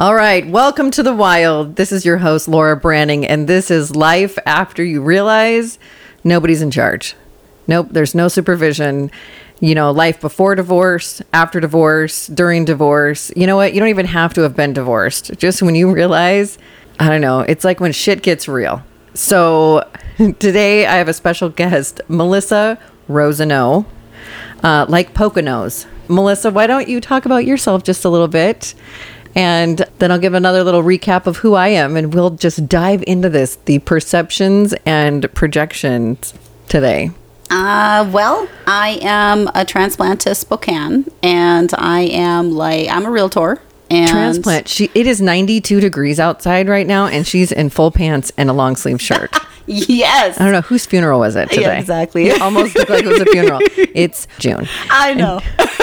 All right, welcome to the wild. This is your host, Laura Branning, and this is life after you realize nobody's in charge. Nope, there's no supervision. You know, life before divorce, after divorce, during divorce. You know what? You don't even have to have been divorced. Just when you realize, I don't know, it's like when shit gets real. So today I have a special guest, Melissa Rosano, uh, like Poconos. Melissa, why don't you talk about yourself just a little bit? And then I'll give another little recap of who I am, and we'll just dive into this the perceptions and projections today. Uh, well, I am a transplant to Spokane, and I am like I'm a realtor. And Transplant. She it is 92 degrees outside right now, and she's in full pants and a long sleeve shirt. Yes, I don't know whose funeral was it today. Yeah, exactly. It almost looked like it was a funeral. It's June. I know.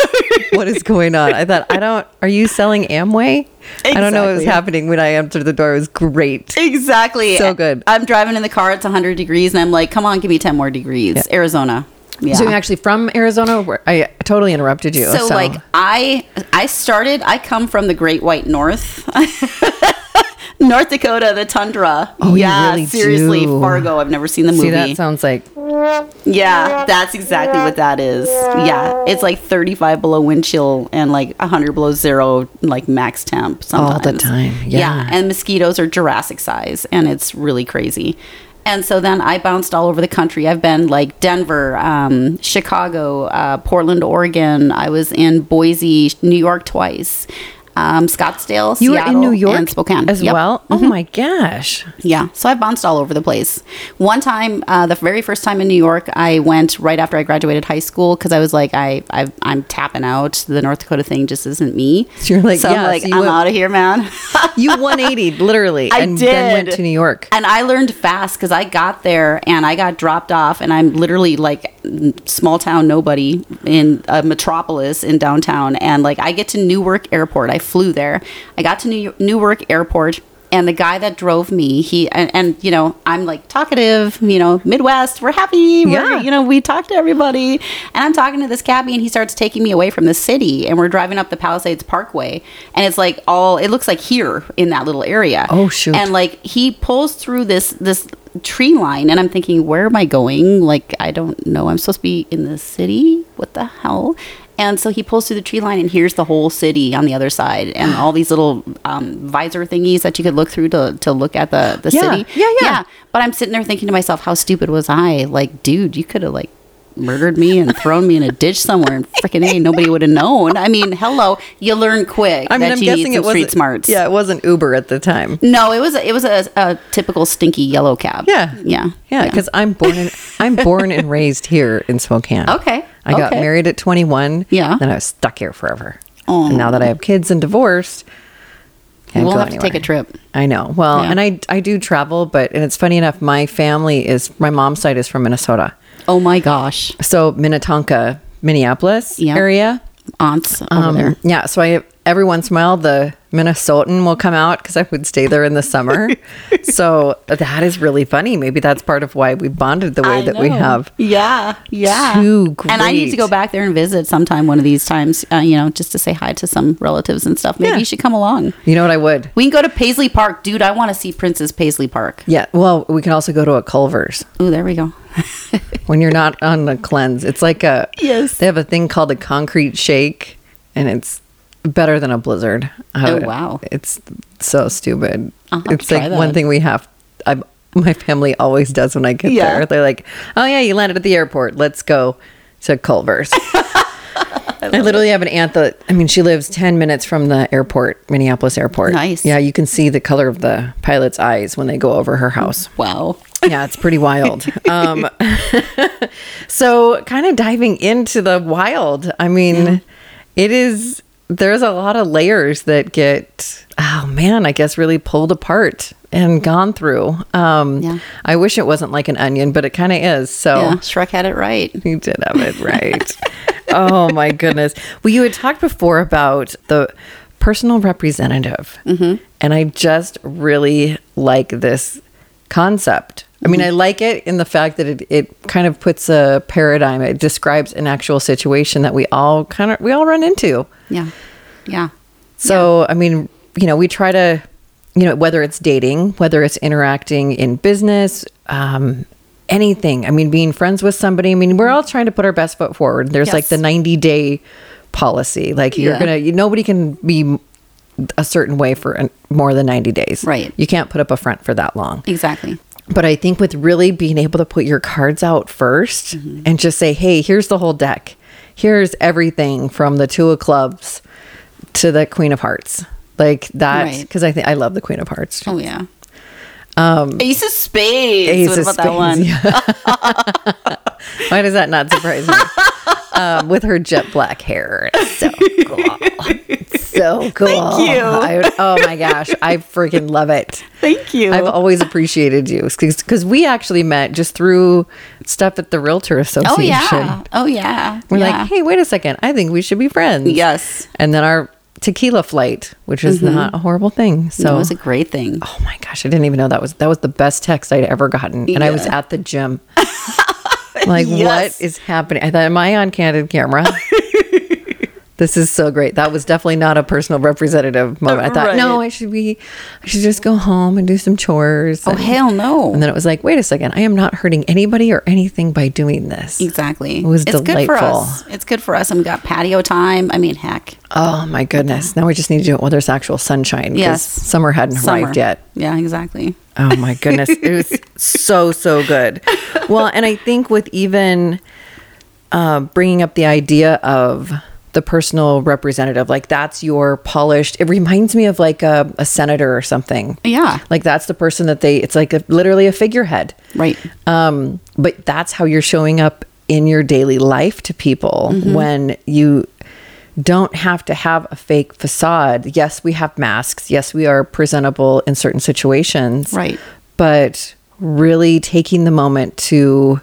What is going on? I thought I don't. Are you selling Amway? I don't know what was happening when I entered the door. It was great. exactly. So good. I'm driving in the car. It's 100 degrees, and I'm like, "Come on, give me 10 more degrees." Arizona. Yeah. So you're actually from Arizona? Where I totally interrupted you. so, like I I started I come from the Great White North. North Dakota, the tundra. Oh, you yeah, really seriously, do. Fargo. I've never seen the see, movie. that sounds like yeah, that's exactly what that is. Yeah, it's like 35 below wind chill and like 100 below zero, like max temp sometimes. All the time, yeah. and mosquitoes are Jurassic size, and it's really crazy. And so then I bounced all over the country. I've been like Denver, um, Chicago, uh, Portland, Oregon. I was in Boise, New York twice. Um, Scottsdale, you Seattle, in New York and Spokane as Yep. well. Oh my gosh! Yeah, so I've bounced all over the place. One time, uh, the very first time in New York, I went right after I graduated high school because I was like, I, I, I'm tapping out. The North Dakota thing just isn't me. So you're like, so yeah, I'm like, so I'm out of here, man. You 180 literally, I and did. then went to New York. And I learned fast because I got there and I got dropped off, and I'm literally like small town nobody in a metropolis in downtown. And like I get to Newark Airport. I flew there. I got to New- Newark Airport. And the guy that drove me, he and, and you know, I'm like talkative, you know, Midwest, we're happy, we're, Yeah. you know, we talk to everybody. And I'm talking to this cabbie, and he starts taking me away from the city, and we're driving up the Palisades Parkway, and it's like all, it looks like here in that little area. Oh, shoot. And like he pulls through this this tree line and i'm thinking where am i going like i don't know i'm supposed to be in the city what the hell and so he pulls through the tree line and here's the whole city on the other side and all these little um, visor thingies that you could look through to, to look at the, the Yeah, city yeah, yeah. but i'm sitting there thinking to myself how stupid was i like dude you could have like murdered me and thrown me in a ditch somewhere and freaking a nobody would have known i mean hello you learn quick I mean, that I'm you guessing need it some wasn't street smarts Yeah, it wasn't Uber at the time. no, it was a, it was a, a typical stinky yellow cab. Yeah, yeah, yeah. Because I'm born in I'm born and raised here in Spokane. Okay, I got okay. married at 21. Yeah. Then I was stuck here forever. Oh. And now that I have kids and divorced, can't we'll have to take a trip. I know. Well, Yeah. and I I do travel, but and it's funny enough. My family is my mom's side is from Minnesota, Oh my gosh, so Minnetonka, Minneapolis Yeah. area. aunts over Um, there. Yeah, so I every once in a while the Minnesotan will come out because I would stay there in the summer. so that is really funny. Maybe that's part of why we bonded the way I that we have. Yeah, yeah. Too And I need to go back there and visit sometime one of these times. Uh, you know, just to say hi to some relatives and stuff. Maybe Yeah. you should come along. You know what I would? We can go to Paisley Park, dude. I want to see Prince's Paisley Park. Yeah. Well, we can also go to a Culver's Oh, there we go. when you're not on the cleanse. It's like a Yes. They have a thing called a concrete shake, and it's better than a blizzard. Oh, wow. It's so stupid. I'll have to it's like try one thing we have. I my family always does when I get Yeah. there. They're like, "Oh yeah, you landed at the airport. Let's go to Culver's." I, literally have an aunt that I mean, she lives ten minutes from the airport, Minneapolis airport. Nice. Yeah, you can see the color of the pilot's eyes when they go over her house. Wow. Yeah, it's pretty wild. Um, so, kind of diving into the wild. I mean, it is. There's a lot of layers that get. Oh man, I guess really pulled apart and gone through. Um, Yeah. I wish it wasn't like an onion, but it kind of is. So. Yeah, Shrek had it right. he did have it right. oh my goodness. Well, you had talked before about the personal representative, Mm-hmm. and I just really like this concept. I mean, I Mm-hmm. like it in the fact that it, it kind of puts a paradigm. It describes an actual situation that we all kind of we all run into. Yeah. Yeah. So, I mean, you know, we try to, you know, whether it's dating, whether it's interacting in business, um, anything. I mean, being friends with somebody. I mean, we're all trying to put our best foot forward. There's like the 90 day policy. Like you're Yeah. gonna, you, nobody can be a certain way for an, more than 90 days. Right. You can't put up a front for that long. Exactly. But I think with really being able to put your cards out 1st Mm-hmm. and just say, hey, here's the whole deck. Here's everything from the two of clubs to the queen of hearts. Like that, Right. because I think I love the queen of hearts. Oh yeah. Um, Ace of Spades. Ace what of about that one? Yeah. Why does that not surprise me? um, with her jet black hair. It's so cool. It's so cool. Thank you. I oh my gosh. I freaking love it. Thank you. I've always appreciated you because we actually met just through stuff at the Realtor Association. oh yeah. Oh yeah. We're yeah. like, hey, wait a second. I think we should be friends. Yes. And then our tequila flight, which is not a horrible thing. So it was a great thing. Oh my gosh, I didn't even know that was that was the best text I'd ever gotten. And I was at the gym. like Yes. what is happening? I thought, am I on candid camera? this is so great. That was definitely not a personal representative moment. I thought, no, I should be I should just go home and do some chores. Oh and, hell no. and then it was like, wait a second, I am not hurting anybody or anything by doing this. Exactly. It was it's good for delightful. us. It's good for us. And we got patio time. I mean, heck. Oh my goodness. Now we just need to do it while there's actual sunshine. Yes. Summer hadn't Summer. arrived yet. Yeah, exactly. Oh my goodness. It was so, so good. Well, and I think with even uh, bringing up the idea of the personal representative, like that's your polished, it reminds me of like a, a senator or something. Yeah. Like that's the person that they, it's like a, literally a figurehead. Right. Um, but that's how you're showing up in your daily life to people Mm-hmm. when you don't have to have a fake facade. Yes, we have masks. Yes, we are presentable in certain situations. Right. But really taking the moment to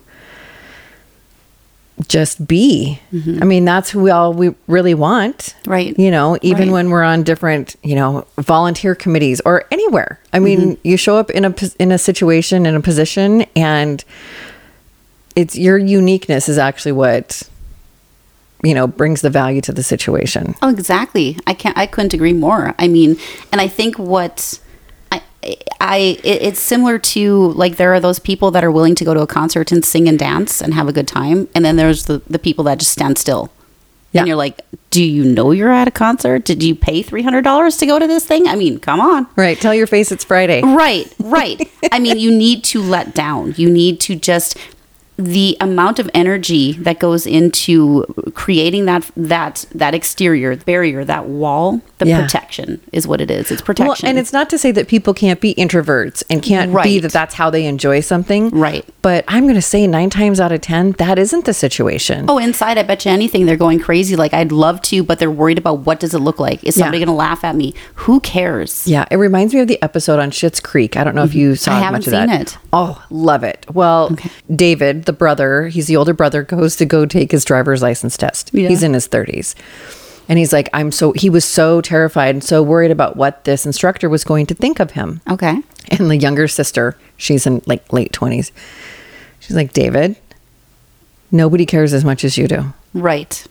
just be. I mean, that's who we all we really want. Mm-hmm. Right. You know, even Right. when we're on different, you know, volunteer committees or anywhere. I mean, Mm-hmm. you show up in a in a situation in a position and it's your uniqueness is actually what you know brings the value to the situation. Oh, exactly. I can't. I couldn't agree more. I mean, and I think what I, it, it's similar to like there are those people that are willing to go to a concert and sing and dance and have a good time, and then there's the the people that just stand still. Yeah. And you're like, do you know you're at a concert? Did you pay three hundred dollars to go to this thing? I mean, come on. Right. Tell your face it's Friday. Right, right. I mean, you need to let down. You need to just the amount of energy that goes into creating that that that exterior barrier, that wall, the Yeah. protection is what it is. It's protection. Well, and it's not to say that people can't be introverts and can't be that that's how they enjoy something. Right. But I'm going to say nine times out of 10, that isn't the situation. Oh, inside, I bet you anything they're going crazy. Like I'd love to, but they're worried about what does it look like? Is Yeah. somebody going to laugh at me? Who cares? Yeah, it reminds me of the episode on Schitt's Creek. I don't know if you saw Mm-hmm. I haven't much of that. seen it. Oh, love it. Well, David, the brother, he's the older brother, goes to go take his driver's license test. Yeah. He's in his 30s. And he's like, I'm so, he was so terrified and so worried about what this instructor was going to think of him. Okay. And the younger sister, she's in like late 20s. She's like, David, nobody cares as much as you do. Right.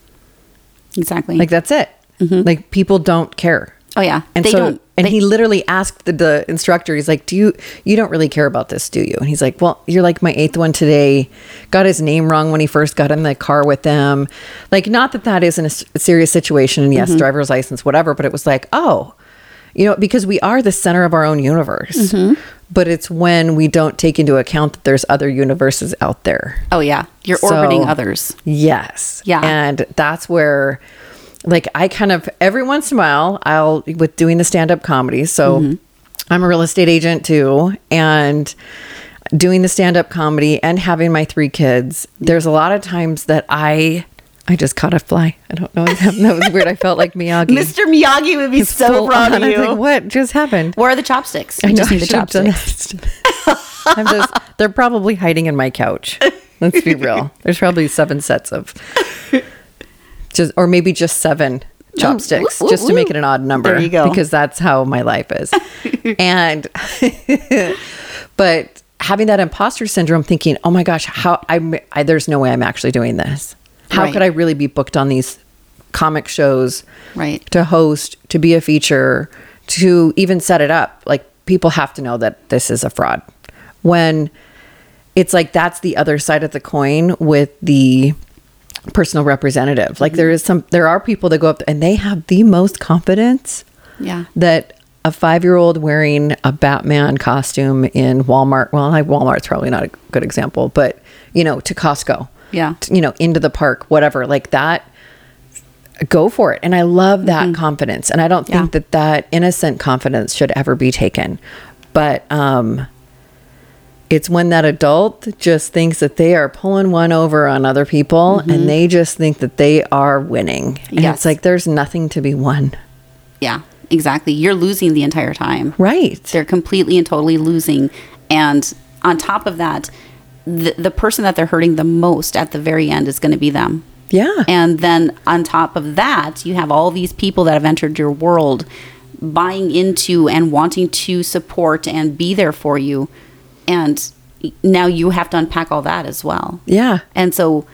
Exactly. Like, that's it. Mm-hmm. Like, people don't care. Oh yeah. And they so, don't. and they- he literally asked the, the instructor, he's like, Do you, you don't really care about this, do you? And he's like, Well, you're like my eighth one today. Got his name wrong when he first got in the car with them. Like, not that that isn't a serious situation. And yes, Mm-hmm. driver's license, whatever. But it was like, Oh, you know, because we are the center of our own universe. Mm-hmm. But it's when we don't take into account that there's other universes out there. oh yeah. You're So- orbiting others. Yes. Yeah. And that's where like I kind of every once in a while I'll with doing the stand-up comedy. So Mm-hmm. I'm a real estate agent too and doing the stand-up comedy and having my three kids. There's a lot of times that I I just caught a fly. I don't know what happened. That was weird. I felt like Miyagi. Mr. Miyagi would be so proud of I you. like, what just happened? Where are the chopsticks? I know, just I need the chopsticks. I'm just, they're probably hiding in my couch. Let's be real. There's probably seven sets of, just or maybe just seven oh, chopsticks, woo, just to make it an odd number. There you go. Because that's how my life is. and, but having that imposter syndrome, thinking, oh my gosh, how I'm, I, there's no way I'm actually doing this. How Right. could I really be booked on these comic shows? Right. to host, to be a feature, to even set it up, like people have to know that this is a fraud. When it's like that's the other side of the coin with the personal representative. Like there is some there are people that go up and they have the most confidence Yeah. that a five year old wearing a Batman costume in Walmart, well, Walmart's probably not a good example, but you know, to Costco. Yeah. t- You know, into the park, whatever, like that, go for it. And I love that confidence. And I don't think Mm-hmm. Yeah. that that innocent confidence should ever be taken. But, um, it's when that adult just thinks that they are pulling one over on other people and they just think that they are winning. And Mm-hmm. Yes. it's like there's nothing to be won. Yeah. Exactly. You're losing the entire time. Right. They're completely and totally losing. And on top of that, the, the person that they're hurting the most at the very end is going to be them. Yeah. And then on top of that, you have all these people that have entered your world buying into and wanting to support and be there for you. And now you have to unpack all that as well. yeah. And so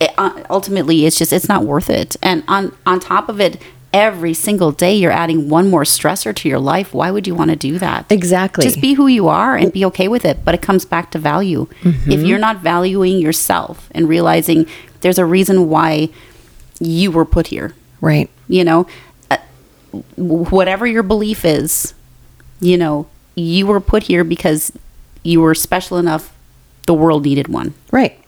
it, uh, ultimately it's just it's not worth it. And on on top of it every single day you're adding one more stressor to your life. Why would you want to do that? Exactly. Just be who you are and be okay with it. But it comes back to value. If you're not valuing yourself and realizing there's a reason why you were put here, Right. you know, uh, whatever your belief is, you know, you were put here because you were special enough. The world needed one, Right.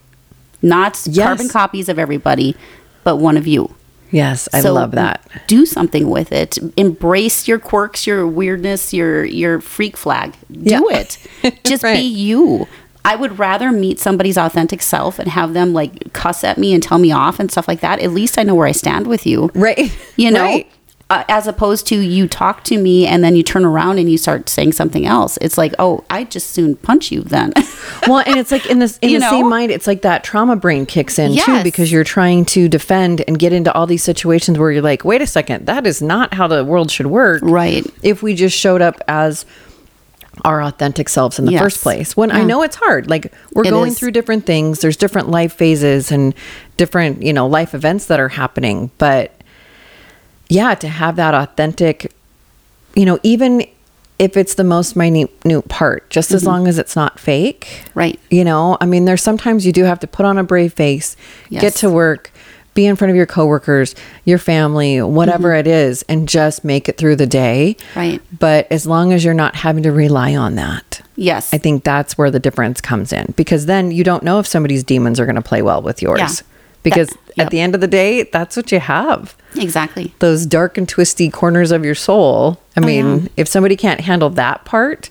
not Yes. carbon copies of everybody, but one of you. Yes, I So love that. Do something with it. Embrace your quirks, your weirdness, your your freak flag. Do Yeah. it. Just Right. be you. I would rather meet somebody's authentic self and have them like cuss at me and tell me off and stuff like that. At least I know where I stand with you. Right. You know, Right. Uh, as opposed to you talk to me and then you turn around and you start saying something else. It's like, oh, I just soon punch you then. Well, and it's like in this in You the know? same mind, it's like that trauma brain kicks in too because you're trying to defend and get into all these situations where you're like, wait a second, that is not how the world should work. Right. If we just showed up as our authentic selves in the Yes. first place. When I know it's hard. Like we're It going is. through different things. There's different life phases and different, you know, life events that are happening. But yeah, to have that authentic, you know, even if it's the most minute part, just as long as it's not fake. Mm-hmm. Right. You know, I mean, there's sometimes you do have to put on a brave face, get to work, be in front of your coworkers, your family, whatever it is, and just make it through the day. Mm-hmm. Right. But as long as you're not having to rely on that, yes. I think that's where the difference comes in because then you don't know if somebody's demons are going to play well with yours. Yeah. Because That- at the end of the day, that's what you have exactly. those dark and twisty corners of your soul. I oh, mean, Oh, yeah. if somebody can't handle that part,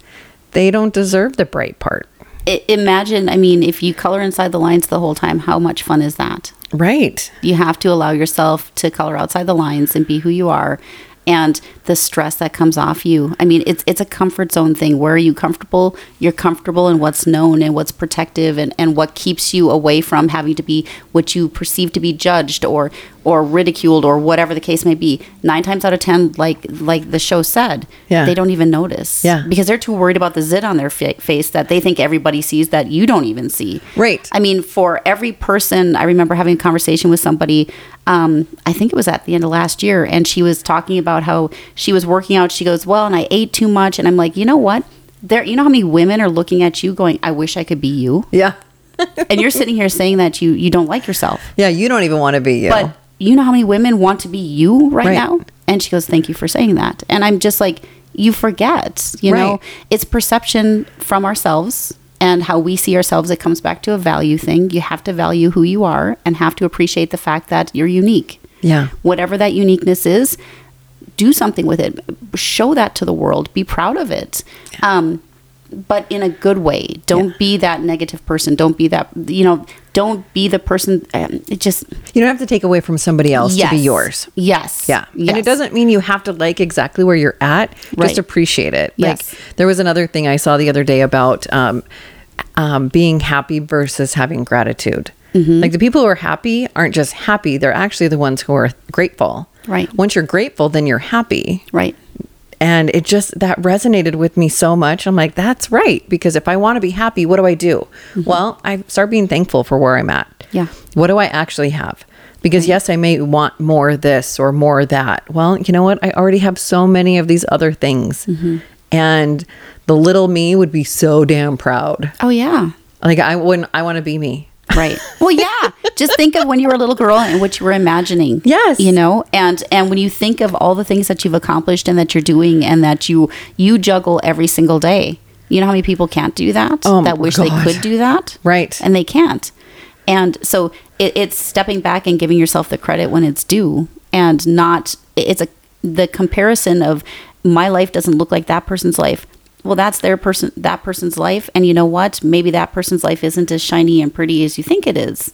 they don't deserve the bright part. I- imagine, I mean, if you color inside the lines the whole time, how much fun is that? Right. You have to allow yourself to color outside the lines and be who you are and the stress that comes off you. I mean, it's it's a comfort zone thing. Where are you comfortable? You're comfortable in what's known and what's protective and, and what keeps you away from having to be what you perceive to be judged or or ridiculed or whatever the case may be. Nine times out of ten, like like the show said, Yeah. they don't even notice. Yeah. Because they're too worried about the zit on their fa- face that they think everybody sees that you don't even see. Right. I mean, for every person, I remember having a conversation with somebody. Um, I think it was at the end of last year, and she was talking about how she was working out. She goes, "Well, and I ate too much," and I'm like, you know what? There, you know how many women are looking at you, going, "I wish I could be you," Yeah. and you're sitting here saying that you you don't like yourself, Yeah. You don't even want to be you. but you know how many women want to be you right, Right. now? And she goes, "Thank you for saying that," and I'm just like, you forget, you know, it's perception from ourselves and how we see ourselves. It comes back to a value thing. You have to value who you are and have to appreciate the fact that you're unique. Yeah. whatever that uniqueness is do something with it. Show that to the world. Be proud of it. Um, but in a good way don't be that negative person don't be that you know don't be the person um, it just You don't have to take away from somebody else to be yours. yes Yeah. And it doesn't mean you have to like exactly where you're at. Right. Just appreciate it. Yes. Like there was another thing I saw the other day about um, um, being happy versus having gratitude. Mm-hmm. Like the people who are happy aren't just happy, they're actually the ones who are grateful. Right. Once you're grateful, then you're happy. right And it just that resonated with me so much. I'm like, that's right. Because if I want to be happy, what do I do? Well, I start being thankful for where I'm at. Mm-hmm. Yeah. What do I actually have? Because yes, I may want more this or more that. Well, you know what? I already have so many of these other things. Mm-hmm. And the little me would be so damn proud. Oh yeah. Like I wouldn't I want to be me. Right. Well, yeah. Just think of when you were a little girl and what you were imagining. Yes. You know, and and when you think of all the things that you've accomplished and that you're doing and that you you juggle every single day. You know how many people can't do that? Oh, that wish God. they could do that. Right. And they can't. And so it, it's stepping back and giving yourself the credit when it's due and not it's a the comparison of my life doesn't look like that person's life well that's their person that person's life. And you know what? Maybe that person's life isn't as shiny and pretty as you think it is.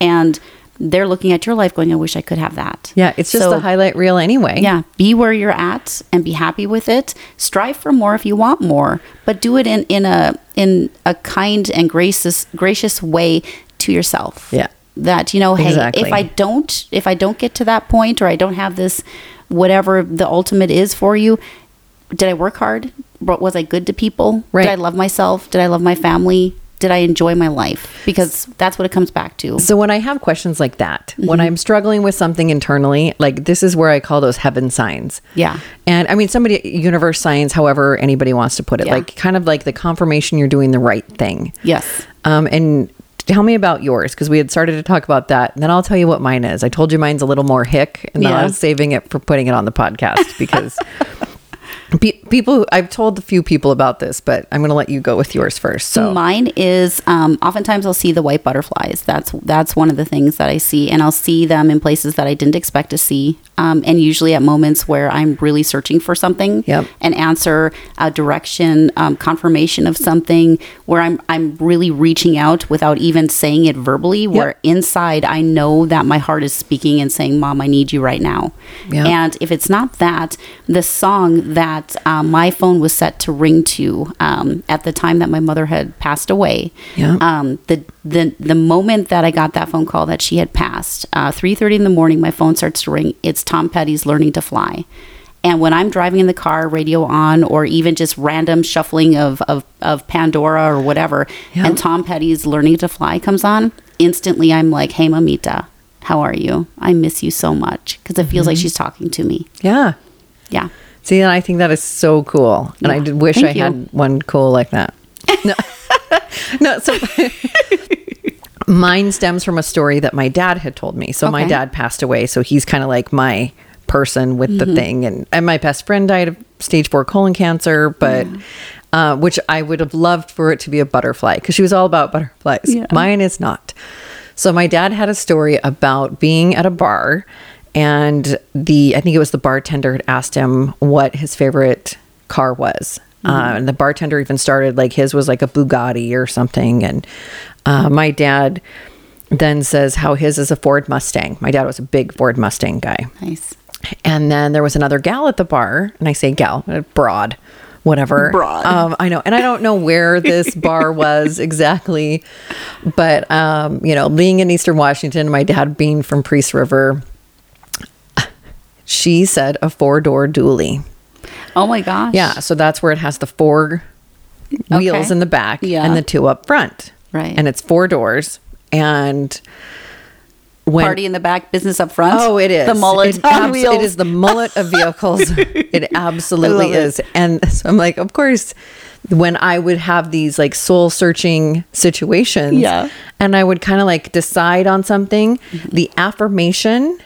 And they're looking at your life going i wish i could have that. Yeah, it's just So- a highlight reel anyway. yeah be where you're at and be happy with it. Strive for more if you want more but do it in in a in a kind and gracious gracious way to yourself. Yeah. that you know hey Exactly. if i don't if i don't get to that point or i don't have this whatever the ultimate is for you did i work hard was i good to people Right. did i love myself did i love my family did i enjoy my life because that's what it comes back to So when I have questions like that, when Mm-hmm. I'm struggling with something internally, like this is where I call those heaven signs. Yeah. And I mean somebody universe signs, however anybody wants to put it, Yeah. like kind of like the confirmation you're doing the right thing. yes Um and tell me about yours because we had started to talk about that. And then I'll tell you what mine is. I told you mine's a little more hick, and then I was saving it for putting it on the podcast because pe- people. I've told a few people about this, but I'm going to let you go with yours first. So Mine is um, oftentimes I'll see the white butterflies. That's that's one of the things that I see, and I'll see them in places that I didn't expect to see, um, and usually at moments where I'm really searching for something, Yep. an answer, a direction, um, confirmation of something, where I'm I'm really reaching out without even saying it verbally. Where inside I know that my heart is speaking and saying, "Mom, I need you right now." Yep. And if it's not that, the song that um, my phone was set to ring to um, at the time that my mother had passed away, Yeah. um, the the the moment that I got that phone call that she had passed, uh, three thirty in the morning, my phone starts to ring. It's Tom Petty's "Learning to Fly." And when I'm driving in the car, radio on, or even just random shuffling of, of, of Pandora or whatever, Yeah. and Tom Petty's Learning to Fly comes on, instantly I'm like, hey, Mamita, how are you? I miss you so much. Because it feels like Mm-hmm. she's talking to me. yeah. Yeah. See, and I think that is so cool. And I did wish Thank I you. had one cool like that. No, no. So mine stems from a story that my dad had told me. So my dad passed away, so he's kind of like my person with Mm-hmm. the thing. And and my best friend died of stage four colon cancer, but. Uh, which I would have loved for it to be a butterfly because she was all about butterflies. Yeah. Mine is not. So my dad had a story about being at a bar and the I think it was the bartender had asked him what his favorite car was. Uh, and the bartender even started like his was like a Bugatti or something. And uh, my dad then says how his is a Ford Mustang. My dad was a big Ford Mustang guy. Nice. And then there was another gal at the bar, and I say gal, uh, broad, whatever. Broad. Um, I know, and I don't know where this bar was exactly, but um, you know, being in Eastern Washington, my dad being from Priest River, she said a four door dually. Oh my gosh. Yeah, so that's where it has the four wheels in the back Yeah. and the two up front. Right. and it's four doors, and when Party in the back, business up front. Oh, it is The mullet It, on abs- wheels. it is the mullet of vehicles. it absolutely is. it. And so I'm like, of course, when I would have these like soul searching situations, Yeah. and I would kind of like decide on something, Mm-hmm. the affirmation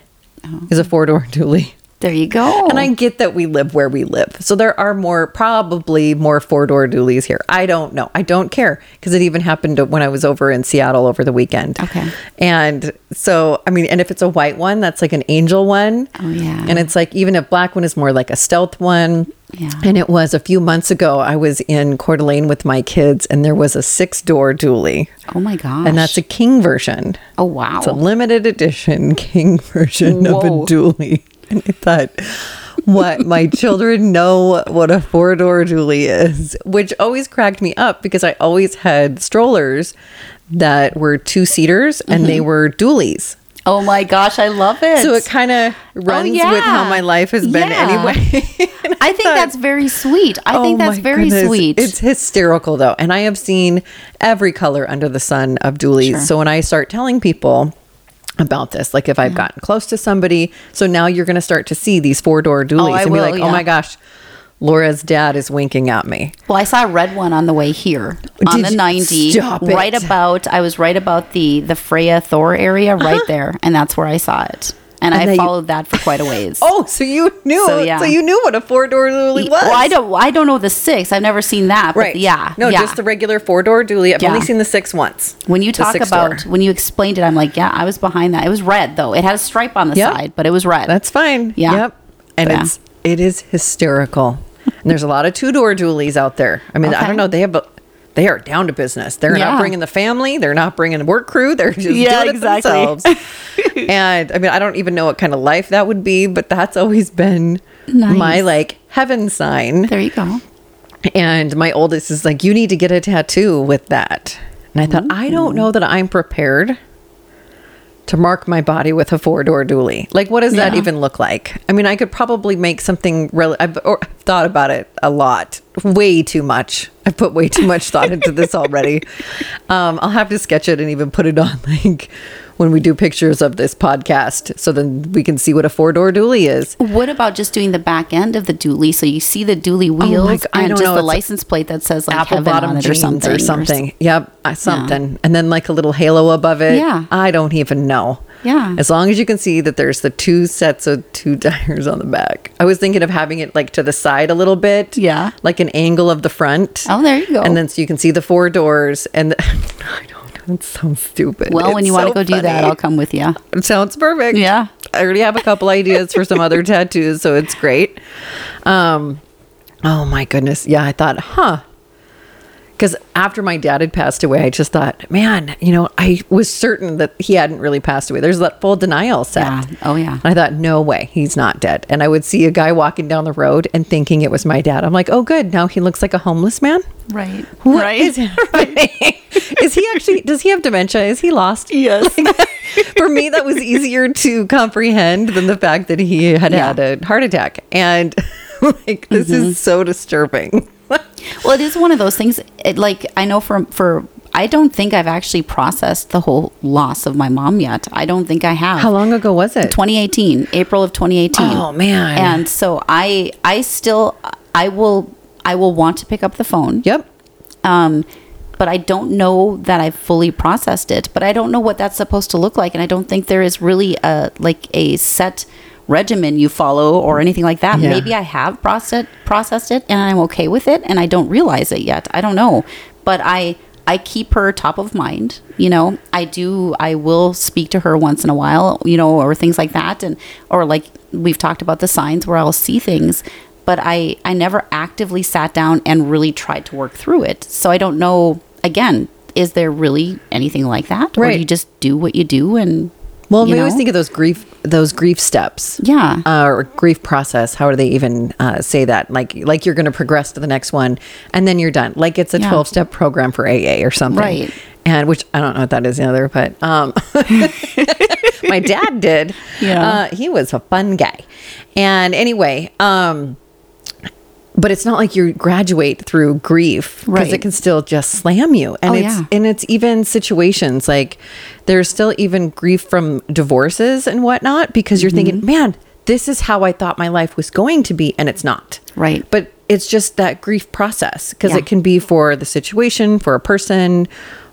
Is a four door dually. There you go. And I get that we live where we live. So there are more, probably more four door dualies here. I don't know. I don't care because it even happened when I was over in Seattle over the weekend. Okay. And so, I mean, and if it's a white one, that's like an angel one. Oh, yeah. And it's like, even if black one is more like a stealth one. Yeah. And it was a few months ago, I was in Coeur d'Alene with my kids and there was a six door dually. oh my gosh. And that's a king version. Oh wow. It's a limited edition king version of a Whoa. dually. And I thought, what my children know what a four door dually is, which always cracked me up because I always had strollers that were two seaters and they mm-hmm. were dualies. oh my gosh, I love it. So it kind of oh, runs with how my life has been Yeah. anyway. I think thought, that's very sweet. I think oh that's very goodness, sweet. It's hysterical though. And I have seen every color under the sun of dualies. Sure. So when I start telling people, about this. Like if I've gotten close to somebody. So now you're going to start to see these four door dualies oh, I and be will, like, yeah. oh my gosh, Laura's dad is winking at me. Well, I saw a red one on the way here on Did the you- 90. Stop it. right about I was right about the the Freya Thor area right uh-huh. there and that's where I saw it. And, And I then you- followed that for quite a ways. Oh, so you knew. So, So, you knew what a four door dually was. Well, I don't I don't know the 6. I've never seen that, but Right. yeah. No, yeah. just the regular four door dually. I've Yeah. only seen the six once. when you talk about door. when you explained it, I'm like, yeah, I was behind that. It was red though. It had a stripe on the Yep. side, but it was red. That's fine. Yeah. Yep. And Yeah. it's it is hysterical. and there's a lot of two door dualies out there. I mean, I don't know. They have. A, they are down to business. They're Yeah. not bringing the family. They're not bringing a work crew. They're just Yeah, doing it exactly. themselves. and I mean, I don't even know what kind of life that would be, but that's always been Nice. my like heaven sign. there you go. And my oldest is like, you need to get a tattoo with that. And I thought, I don't know that I'm prepared to mark my body with a four door dually. Like, what does that even look like? I mean, I could probably make something really, I've, or I've thought about it a lot, way too much. I've put way too much thought into this already. Um, I'll have to sketch it and even put it on like when we do pictures of this podcast so then we can see what a four door dually is. What about just doing the back end of the dually so you see the dually wheels Oh God, I and don't just know, the license plate that says like apple heaven bottom on it or something or something. Yep, uh, something, and then like a little halo above it. Yeah. I don't even know. Yeah. as long as you can see that there's the two sets of two tires on the back. I was thinking of having it like to the side a little bit. Yeah. like an angle of the front. Oh, there you go. And then so you can see the four doors and. The, I don't know. sounds stupid. well, when It's you want to so go do that. I'll come with you. It sounds perfect. Yeah. I already have a couple ideas for some other tattoos, so it's great. Um, oh my goodness. Yeah, I thought, huh. Because after my dad had passed away, I just thought, man, you know, I was certain that he hadn't really passed away. There's that full denial set. Yeah. Oh, yeah. And I thought, no way, he's not dead. And I would see a guy walking down the road and thinking it was my dad. I'm like, oh, good. Now he looks like a homeless man. Right. What right. is happening? is he actually, does he have dementia? Is he lost? Yes. For me, that was easier to comprehend than the fact that he had Yeah. Mm-hmm. had a heart attack. And like, this is so disturbing. Well, it is one of those things. It, like I know for for I don't think I've actually processed the whole loss of my mom yet. I don't think I have. How long ago was it? 2018, April of 2018. Oh, man. And so I I still I will I will want to pick up the phone. Yep. Um but I don't know that I've fully processed it. But I don't know what that's supposed to look like and I don't think there is really a like a set regimen you follow or anything like that. Yeah. Maybe I have processed processed it and I'm okay with it and I don't realize it yet. I don't know. But I I keep her top of mind, you know. I do I will speak to her once in a while, you know, or things like that and or like we've talked about the signs where I'll see things, but I I never actively sat down and really tried to work through it. So I don't know again, is there really anything like that? Or Right. do you just do what you do and Well, you we always think of those grief, those grief steps. Yeah. Uh, or grief process. How do they even uh, say that? Like, like you're going to progress to the next one, and then you're done. Like it's a Yeah. 12 step program for AA or something. Right. And which I don't know what that is either, but um, my dad did. Yeah. Uh, he was a fun guy. And anyway, um, but it's not like you graduate through grief because Right. it can still just slam you. And Oh, it's yeah. and it's even situations like there's still even grief from divorces and whatnot because you're thinking, Mm-hmm. man, this is how I thought my life was going to be, and it's not. Right. But it's just that grief process because Yeah. it can be for the situation, for a person,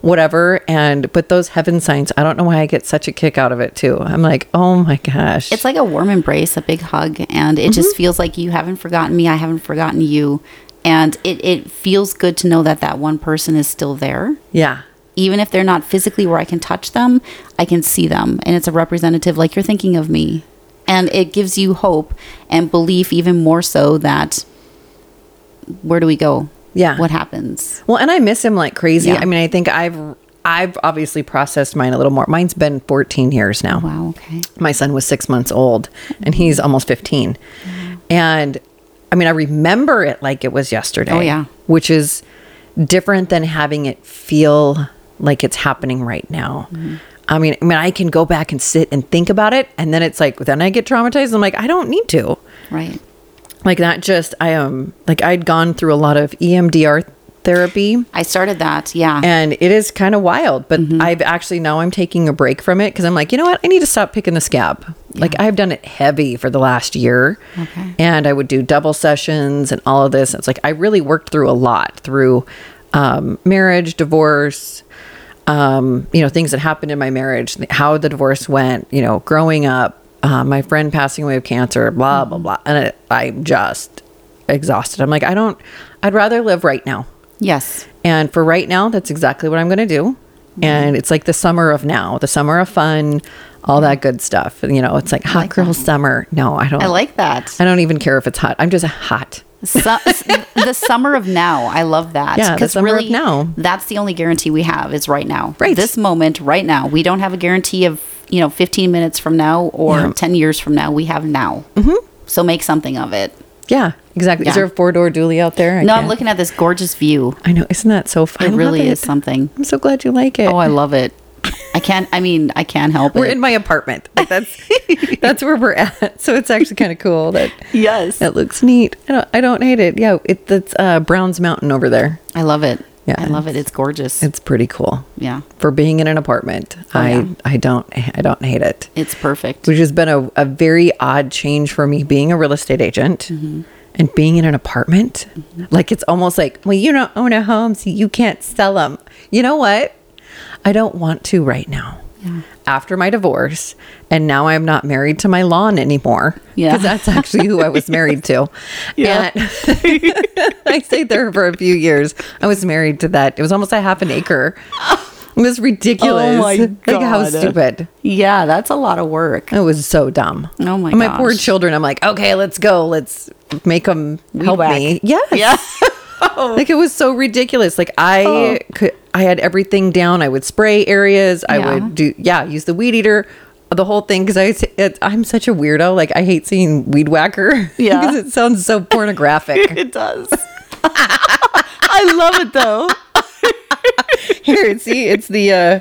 whatever. And but those heaven signs, I don't know why I get such a kick out of it too. I'm like, oh my gosh. It's like a warm embrace, a big hug, and it just mm-hmm. feels like you haven't forgotten me, I haven't forgotten you. And it, it feels good to know that that one person is still there. yeah. Even if they're not physically where I can touch them, I can see them. And it's a representative, like you're thinking of me. And it gives you hope and belief, even more so that where do we go? Yeah. What happens? Well, and I miss him like crazy. Yeah. I mean, I think I've I've obviously processed mine a little more. Mine's been 14 years now. Wow, okay. My son was six months old, and he's almost 15. And I mean, I remember it like it was yesterday. Oh, yeah. which is different than having it feel like it's happening right now. Mm-hmm. I mean, I mean, I can go back and sit and think about it, and then it's like, then I get traumatized. I'm like, I don't need to Right. Like that just i um like i'd gone through a lot of emdr therapy. I started that. Yeah. And it is kind of wild, but I've actually now I'm taking a break from it because I'm like, you know what? I need to stop picking the scab. Like I've done it heavy for the last year. Okay. And I would do double sessions and all of this. It's like I really worked through a lot through um, marriage, divorce, um, you know, things that happened in my marriage, how the divorce went, you know, growing up, uh, my friend passing away of cancer, blah, blah, blah. And it, I'm just exhausted. I'm like, I don't, I'd rather live right now. yes. And for right now, that's exactly what I'm going to do. And it's like the summer of now, the summer of fun, all that good stuff. You know, it's like hot like girl that. summer. No, I don't. I like that. I don't even care if it's hot. I'm just hot. Su- the summer of now. I love that. Yeah, the summer of now. That's the only guarantee we have is right now. Right. This moment, right now. We don't have a guarantee of, you know, 15 minutes from now or Yeah. 10 years from now. We have now. Mm-hmm. So make something of it. Yeah, exactly. Is there a four door dually out there? I no, I'm looking at this gorgeous view. I know. Isn't that so fun? It really is something. I'm so glad you like it. Oh, I love it. I can't, I mean, I can't help it. we're it. in my apartment. Like that's that's where we're at. So it's actually kind of cool that yes. it looks neat. I don't I don't hate it. Yeah, it, that's uh, Brown's Mountain over there. I love it. Yeah. I love it. It's gorgeous. It's pretty cool. yeah. For being in an apartment, I Oh, yeah. I don't I don't hate it. It's perfect. Which has been a, a very odd change for me being a real estate agent Mm-hmm. and being in an apartment. Like it's almost like, well, you don't own a home, so you can't sell them. You know what? I don't want to right now. After my divorce, and now I'm not married to my lawn anymore. Yeah. Because that's actually who I was married to. Yeah. I stayed there for a few years. I was married to that. It was almost a half an acre. It was ridiculous. Oh my god! Like how stupid. Yeah, that's a lot of work. It was so dumb. Oh my And my poor children. I'm like, okay, let's go. Let's make them help me. Yes. Yeah. Like it was so ridiculous. Like I Oh. could, I had everything down. I would spray areas. I would do, yeah, use the weed eater, the whole thing. Cause I, it, I'm such a weirdo. Like I hate seeing weed whacker. Yeah. because it sounds so pornographic. it does. I love it though. Here, see, it's the, uh,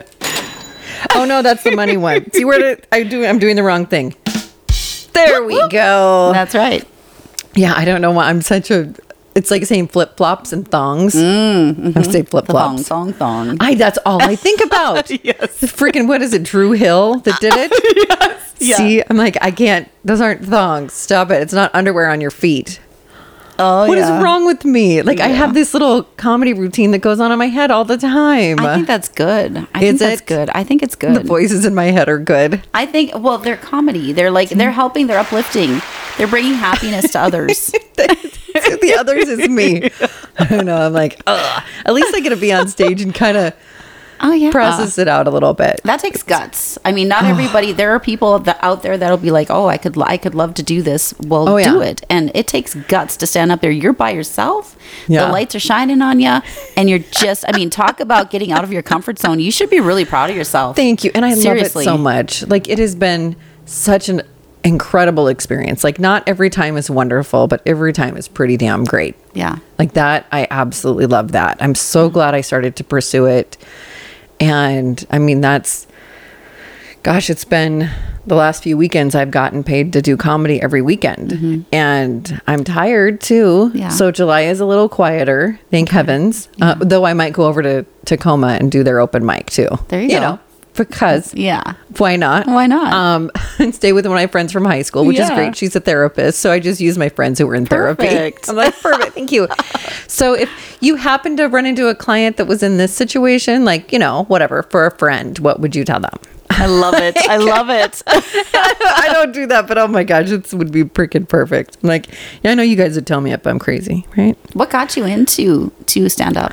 oh no, that's the money one. See where did I do? I'm doing the wrong thing. There we go. That's right. Yeah, I don't know why I'm such a. It's like saying flip flops and thongs. Mm, I say flip The thong, flops. thong, thong. I that's all I think about. Yes. The freaking what is it? Dru Hill that did it. yes. Yeah. See, I'm like I can't. Those aren't thongs. Stop it. It's not underwear on your feet. Oh, What is yeah. wrong with me? Like I have this little comedy routine that goes on in my head all the time. I think that's good. I Is think that's it? good. I think it's good. the voices in my head are good. I think well, they're comedy. They're like they're mm. helping. They're uplifting. They're bringing happiness to others. the others is me. I don't know. I'm like, ugh. At least I get to be on stage and kind of Oh yeah. process it out a little bit. That takes guts. I mean, not everybody. There are people that out there that'll be like, "Oh, I could, I could love to do this." Well, Oh, yeah. do it, and it takes guts to stand up there. You're by yourself. Yeah. The lights are shining on you, and you're just. I mean, talk about getting out of your comfort zone. You should be really proud of yourself. Thank you. And I Seriously. love it so much. Like it has been such an incredible experience. Like not every time is wonderful, but every time is pretty damn great. Yeah. Like that, I absolutely love that. I'm so glad I started to pursue it. And I mean, that's, gosh, it's been the last few weekends I've gotten paid to do comedy every weekend. And I'm tired too. Mm-hmm. Yeah. So July is a little quieter, thank heavens. Uh, though I might go over to Tacoma and do their open mic too. There you go. know, because Yeah. why not? Why not? Um, and stay with one of my friends from high school, which is great. She's a therapist, so I just use my friends who were in therapy. Perfect. I'm like, perfect, thank you. So if you happen to run into a client that was in this situation, like you know, whatever, for a friend, what would you tell them? I love it. I love it. I don't do that, but oh my gosh, it would be freaking perfect. I'm like, yeah, I know you guys would tell me if I'm crazy, right? what got you into to stand up?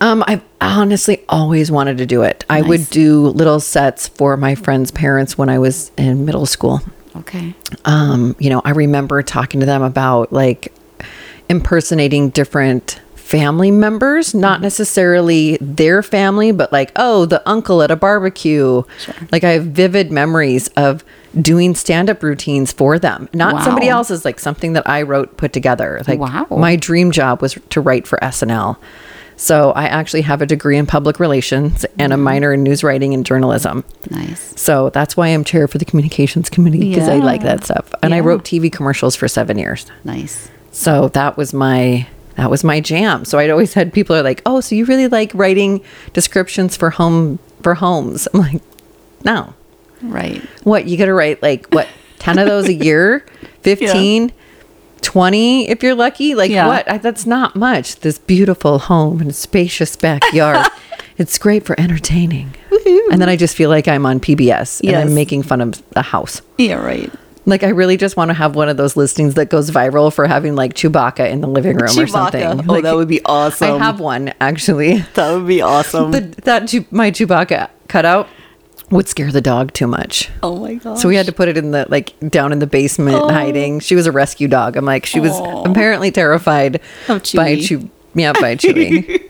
Um, I've honestly always wanted to do it. I would do little sets for my friends' parents when I was in middle school. Okay. um, you know, I remember talking to them about like impersonating different family members, not necessarily their family, but like, oh, the uncle at a barbecue. Like I have vivid memories of doing stand-up routines for them. Not somebody Wow. else's, like something that I wrote put together. Like Wow. my dream job was to write for SNL. So I actually have a degree in public relations and a mm-hmm. minor in news writing and journalism. Nice. So that's why I'm chair for the communications committee because I like that stuff. And I wrote TV commercials for seven years. Nice. So that was my that was my jam. So I'd always had people are like, "Oh, so you really like writing descriptions for home for homes?" I'm like, "No. Right. What you got to write like what 10 of those a year? 15? 20 if you're lucky? Like Yeah. what? I, that's not much. This beautiful home and spacious backyard. it's great for entertaining. And then I just feel like I'm on PBS and I'm making fun of the house. Yeah, right. Like I really just want to have one of those listings that goes viral for having like Chewbacca in the living room or something. Oh, Like, that would be awesome. I have one actually. that would be awesome. But that my Chewbacca cutout would scare the dog too much. oh my god. So we had to put it in the like down in the basement oh. hiding. She was a rescue dog. I'm like, she was apparently terrified Of by Chewie. Yeah, by Chewy.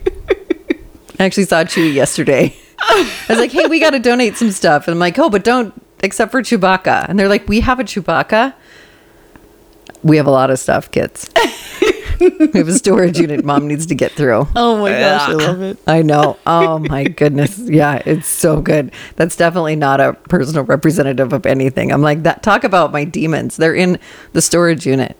I actually saw Chewy yesterday. I was like, hey, we got to donate some stuff. And I'm like, oh, but don't, except for Chewbacca. And they're like, we have a Chewbacca. We have a lot of stuff, kids. we have a storage unit mom needs to get through. Oh my gosh, I love it. I know. Oh my goodness. Yeah, it's so good. That's definitely not a personal representative of anything. I'm like that talk about my demons. They're in the storage unit.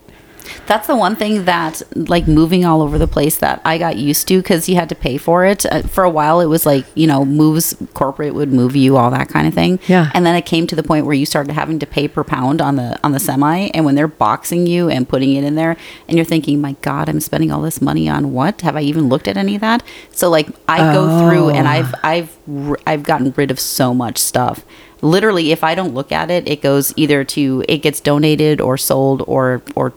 That's the one thing that, like, moving all over the place that I got used to because you had to pay for it. Uh, for a while, it was like, you know, moves, corporate would move you, all that kind of thing. Yeah. And then it came to the point where you started having to pay per pound on the on the semi, and when they're boxing you and putting it in there, and you're thinking, my God, I'm spending all this money on what? Have I even looked at any of that? So like, I go through and I've I've r- I've gotten rid of so much stuff. Literally, if I don't look at it, it goes either to it gets donated or sold or or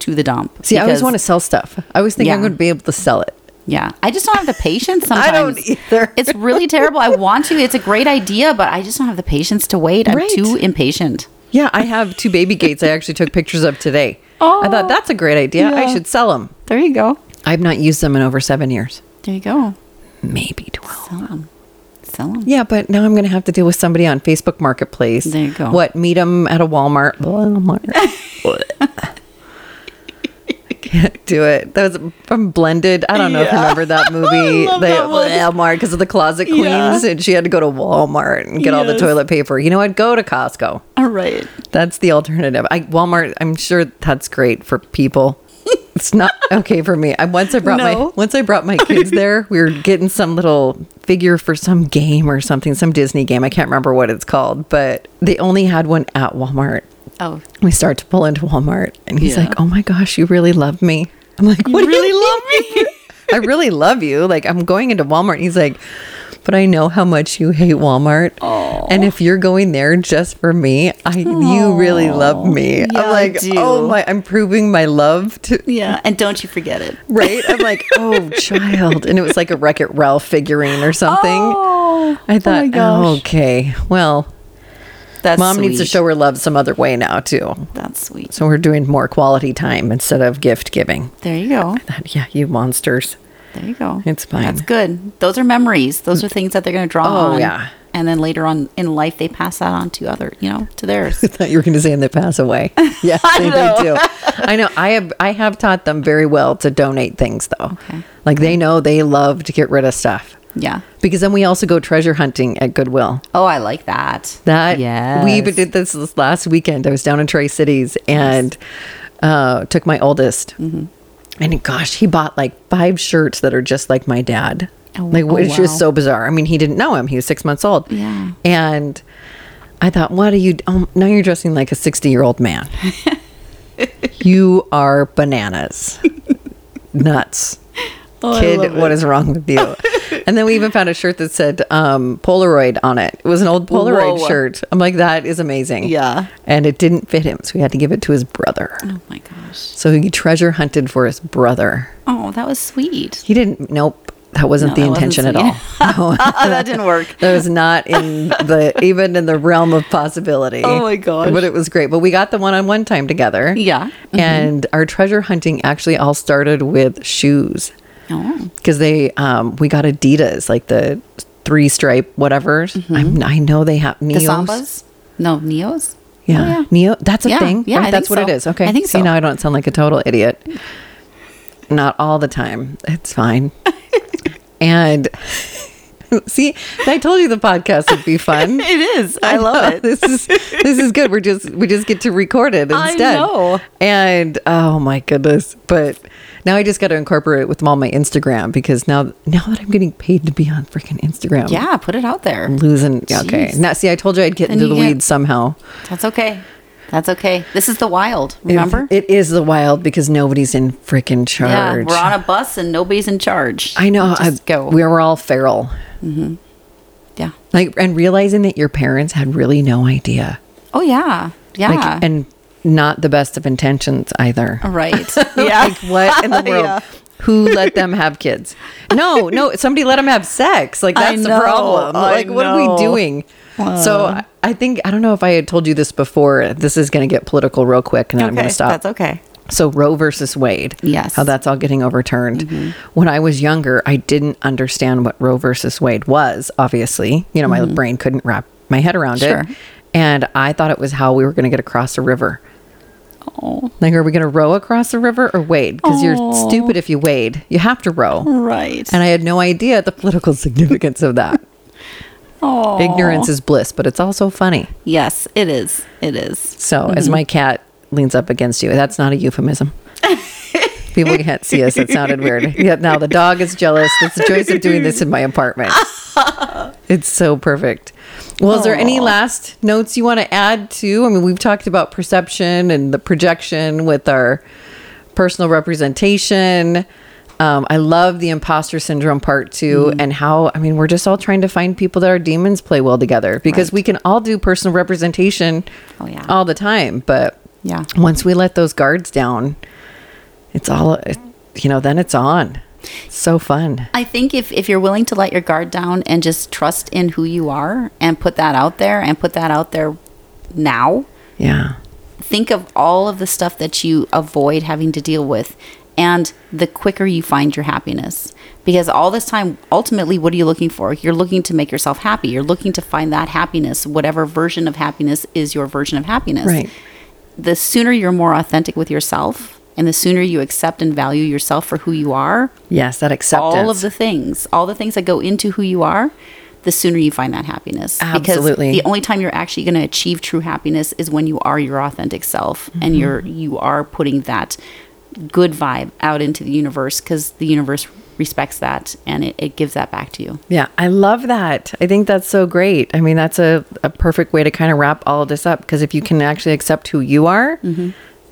to the dump. See, I always want to sell stuff. I always think I'm going to be able to sell it. Yeah, I just don't have the patience. sometimes I don't either. It's really terrible. I want to. It's a great idea, but I just don't have the patience to wait. I'm Right. too impatient. Yeah, I have two baby gates I actually took pictures of today. Oh i thought that's a great idea. I should sell them. There you go. I've not used them in over seven years, There you go. maybe 12. Sell them. Sell them. Yeah, but now I'm going to have to deal with somebody on Facebook Marketplace. There you go. What, meet them at a Walmart? Walmart. Can't do it. That was from Blended. I don't know if you remember that movie. the that. Walmart because of the closet queens, Yeah. and she had to go to Walmart and get all the toilet paper. You know what? Go to Costco. All right. That's the alternative. I Walmart. I'm sure that's great for people. It's not okay for me. I once I brought my once I brought my kids there. We were getting some little figure for some game or something, some Disney game. I can't remember what it's called, but they only had one at Walmart. Oh, We start to pull into Walmart, and he's Yeah. like, "Oh my gosh, you really love me." I'm like, "What do really you love mean? I really love you. Like I'm going into Walmart." And he's like, "But I know how much you hate Walmart, and if you're going there just for me, I you really love me." Yeah, I'm I like, do. "Oh my, I'm proving my love to." yeah. And don't you forget it. Right? I'm like, oh, child. And it was like a Wreck It Ralph figurine or something. Oh, I oh thought, my gosh. okay, well, That's mom needs to show her love some other way now, too. That's sweet. So we're doing more quality time instead of gift giving. There you go. That, yeah, you monsters. There you go. It's fine. That's good. Those are memories. Those are things that they're going to draw Oh, on. yeah. And then later on in life, they pass that on to other, you know, to theirs. I thought you were going to say and they pass away. Yeah, they, they do. I know. I have I have taught them very well to donate things though. Okay. Like they know they love to get rid of stuff. yeah. Because then we also go treasure hunting at Goodwill. Oh, I like that. That yes. we even did this, this last weekend. I was down in Tri Cities and uh, took my oldest, Mm-hmm. And gosh, he bought like five shirts that are just like my dad. Oh, like oh, which is wow. so bizarre. I mean, he didn't know him; he was six months old. Yeah. and I thought, what are you? Oh, now you're dressing like a sixty-year-old man. you are bananas, nuts Oh, kid, what is wrong with you? and then we even found a shirt that said um, Polaroid on it. It was an old Polaroid Whoa. shirt. I'm like, that is amazing. Yeah. And it didn't fit him, so we had to give it to his brother. Oh my gosh. So he treasure hunted for his brother. Oh, that was sweet. He didn't, nope, that wasn't No, the that wasn't intention at all. No. that didn't work. That was not in the even in the realm of possibility. Oh my gosh. But it was great. But we got the one on one time together. Yeah. Mm-hmm. And our treasure hunting actually all started with shoes Oh, because they um we got Adidas like the three stripe whatever. I'm, I know they have Mm-hmm. the Neos. Sambas? No, Neos? Yeah. Oh, yeah. Neo. That's a Yeah, thing. yeah, right? I That's what it so. is. Okay. I think See so. now I don't sound like a total idiot. Not all the time. It's fine. and see, I told you the podcast would be fun. It is. I, love know. it. This is this is good. We're just we just get to record it instead. I know. And oh my goodness. But Now I just got to incorporate it with all my Instagram because now now that I'm getting paid to be on freaking Instagram, Yeah, put it out there. I'm losing. yeah, Okay, now see, I told you I'd get into the get- weeds somehow. That's okay. That's okay. This is the wild. Remember? it is the wild because nobody's in freaking charge. yeah, we're on a bus and nobody's in charge. I know. I, go. We were all feral. Mm-hmm. yeah. Like and realizing that your parents had really no idea. Oh yeah. Yeah. Like and not the best of intentions either. right. yeah. like what in the world? Yeah. Who let them have kids? No, no, somebody let them have sex. Like that's the problem. I Like what are we know. doing? So I- think I don't know if I had told you this before. This is going to get political real quick, and then I'm going to stop. That's okay. So Roe versus Wade. Yes. Mm-hmm. How that's all getting overturned. When I was younger, I didn't understand what Roe versus Wade was, obviously. You know, my brain couldn't wrap my head around Mm-hmm. Sure. it. And I thought it was how we were going to get across a river. Oh. Like, are we going to row across the river or wade? Because you're stupid if you wade. You have to row. Right. And I had no idea the political significance of that. oh. Ignorance is bliss, but it's also funny. Yes, it is. It is. So, as mm-hmm. my cat leans up against you, that's not a euphemism. People can't see us. It sounded weird. Yeah, now the dog is jealous. It's the choice of doing this in my apartment. It's so perfect. Well, is there any last notes you want to add to? I mean, we've talked about perception and the projection with our personal representation. Um, I love the imposter syndrome part too, Mm-hmm. and how I mean, we're just all trying to find people that our demons play well together because Right. we can all do personal representation Oh, yeah. all the time. But Yeah. once we let those guards down, it's all, you know, then it's on. So fun. I think if, if you're willing to let your guard down and just trust in who you are and put that out there and put that out there now, Yeah. think of all of the stuff that you avoid having to deal with and the quicker you find your happiness because all this time ultimately what are you looking for you're looking to make yourself happy you're looking to find that happiness whatever version of happiness is your version of happiness Right. the sooner you're more authentic with yourself and the sooner you accept and value yourself for who you are Yes, that acceptance. all of the things, all the things that go into who you are, the sooner you find that happiness. Absolutely. Because the only time you're actually going to achieve true happiness is when you are your authentic self Mm-hmm. and you're you are putting that good vibe out into the universe because the universe respects that and it, it gives that back to you. Yeah, I love that. I think that's so great. I mean, that's a, a perfect way to kind of wrap all of this up because if you can actually accept who you are,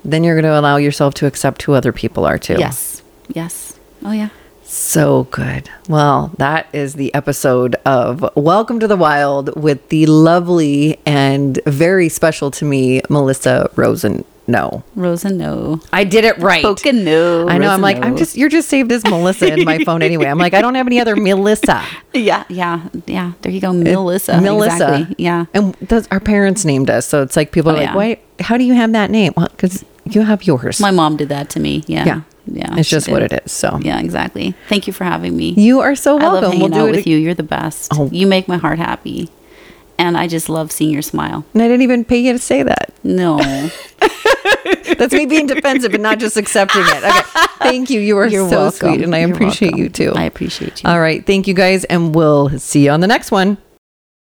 then you're going to allow yourself to accept who other people are too. Yes. Yes. Oh yeah. So good. Well, that is the episode of Welcome to the Wild with the lovely and very special to me, Melissa Rosen. No, Rosa no. I did it right. Spoken no. I know. I'm like, I'm just, you're just saved as Melissa in my phone anyway. I'm like, I don't have any other Melissa. Yeah. Yeah. Yeah. There you go. Melissa. Melissa. Exactly. Yeah. And that's, our parents named us. So it's like people are Oh, like, yeah. why, how do you have that name? Well, because you have yours. My mom did that to me. Yeah. Yeah. Yeah. it's just what it is. So Yeah, exactly. Thank you for having me. you are so I love welcome. hanging We'll do out it. with you. You're the best. Oh. You make my heart happy. And I just love seeing your smile. And I didn't even pay you to say that. No. That's me being defensive and not just accepting it. Okay. Thank you. You are You're so welcome. sweet. And I You're appreciate welcome. you too. I appreciate you. All right. Thank you guys. And we'll see you on the next one.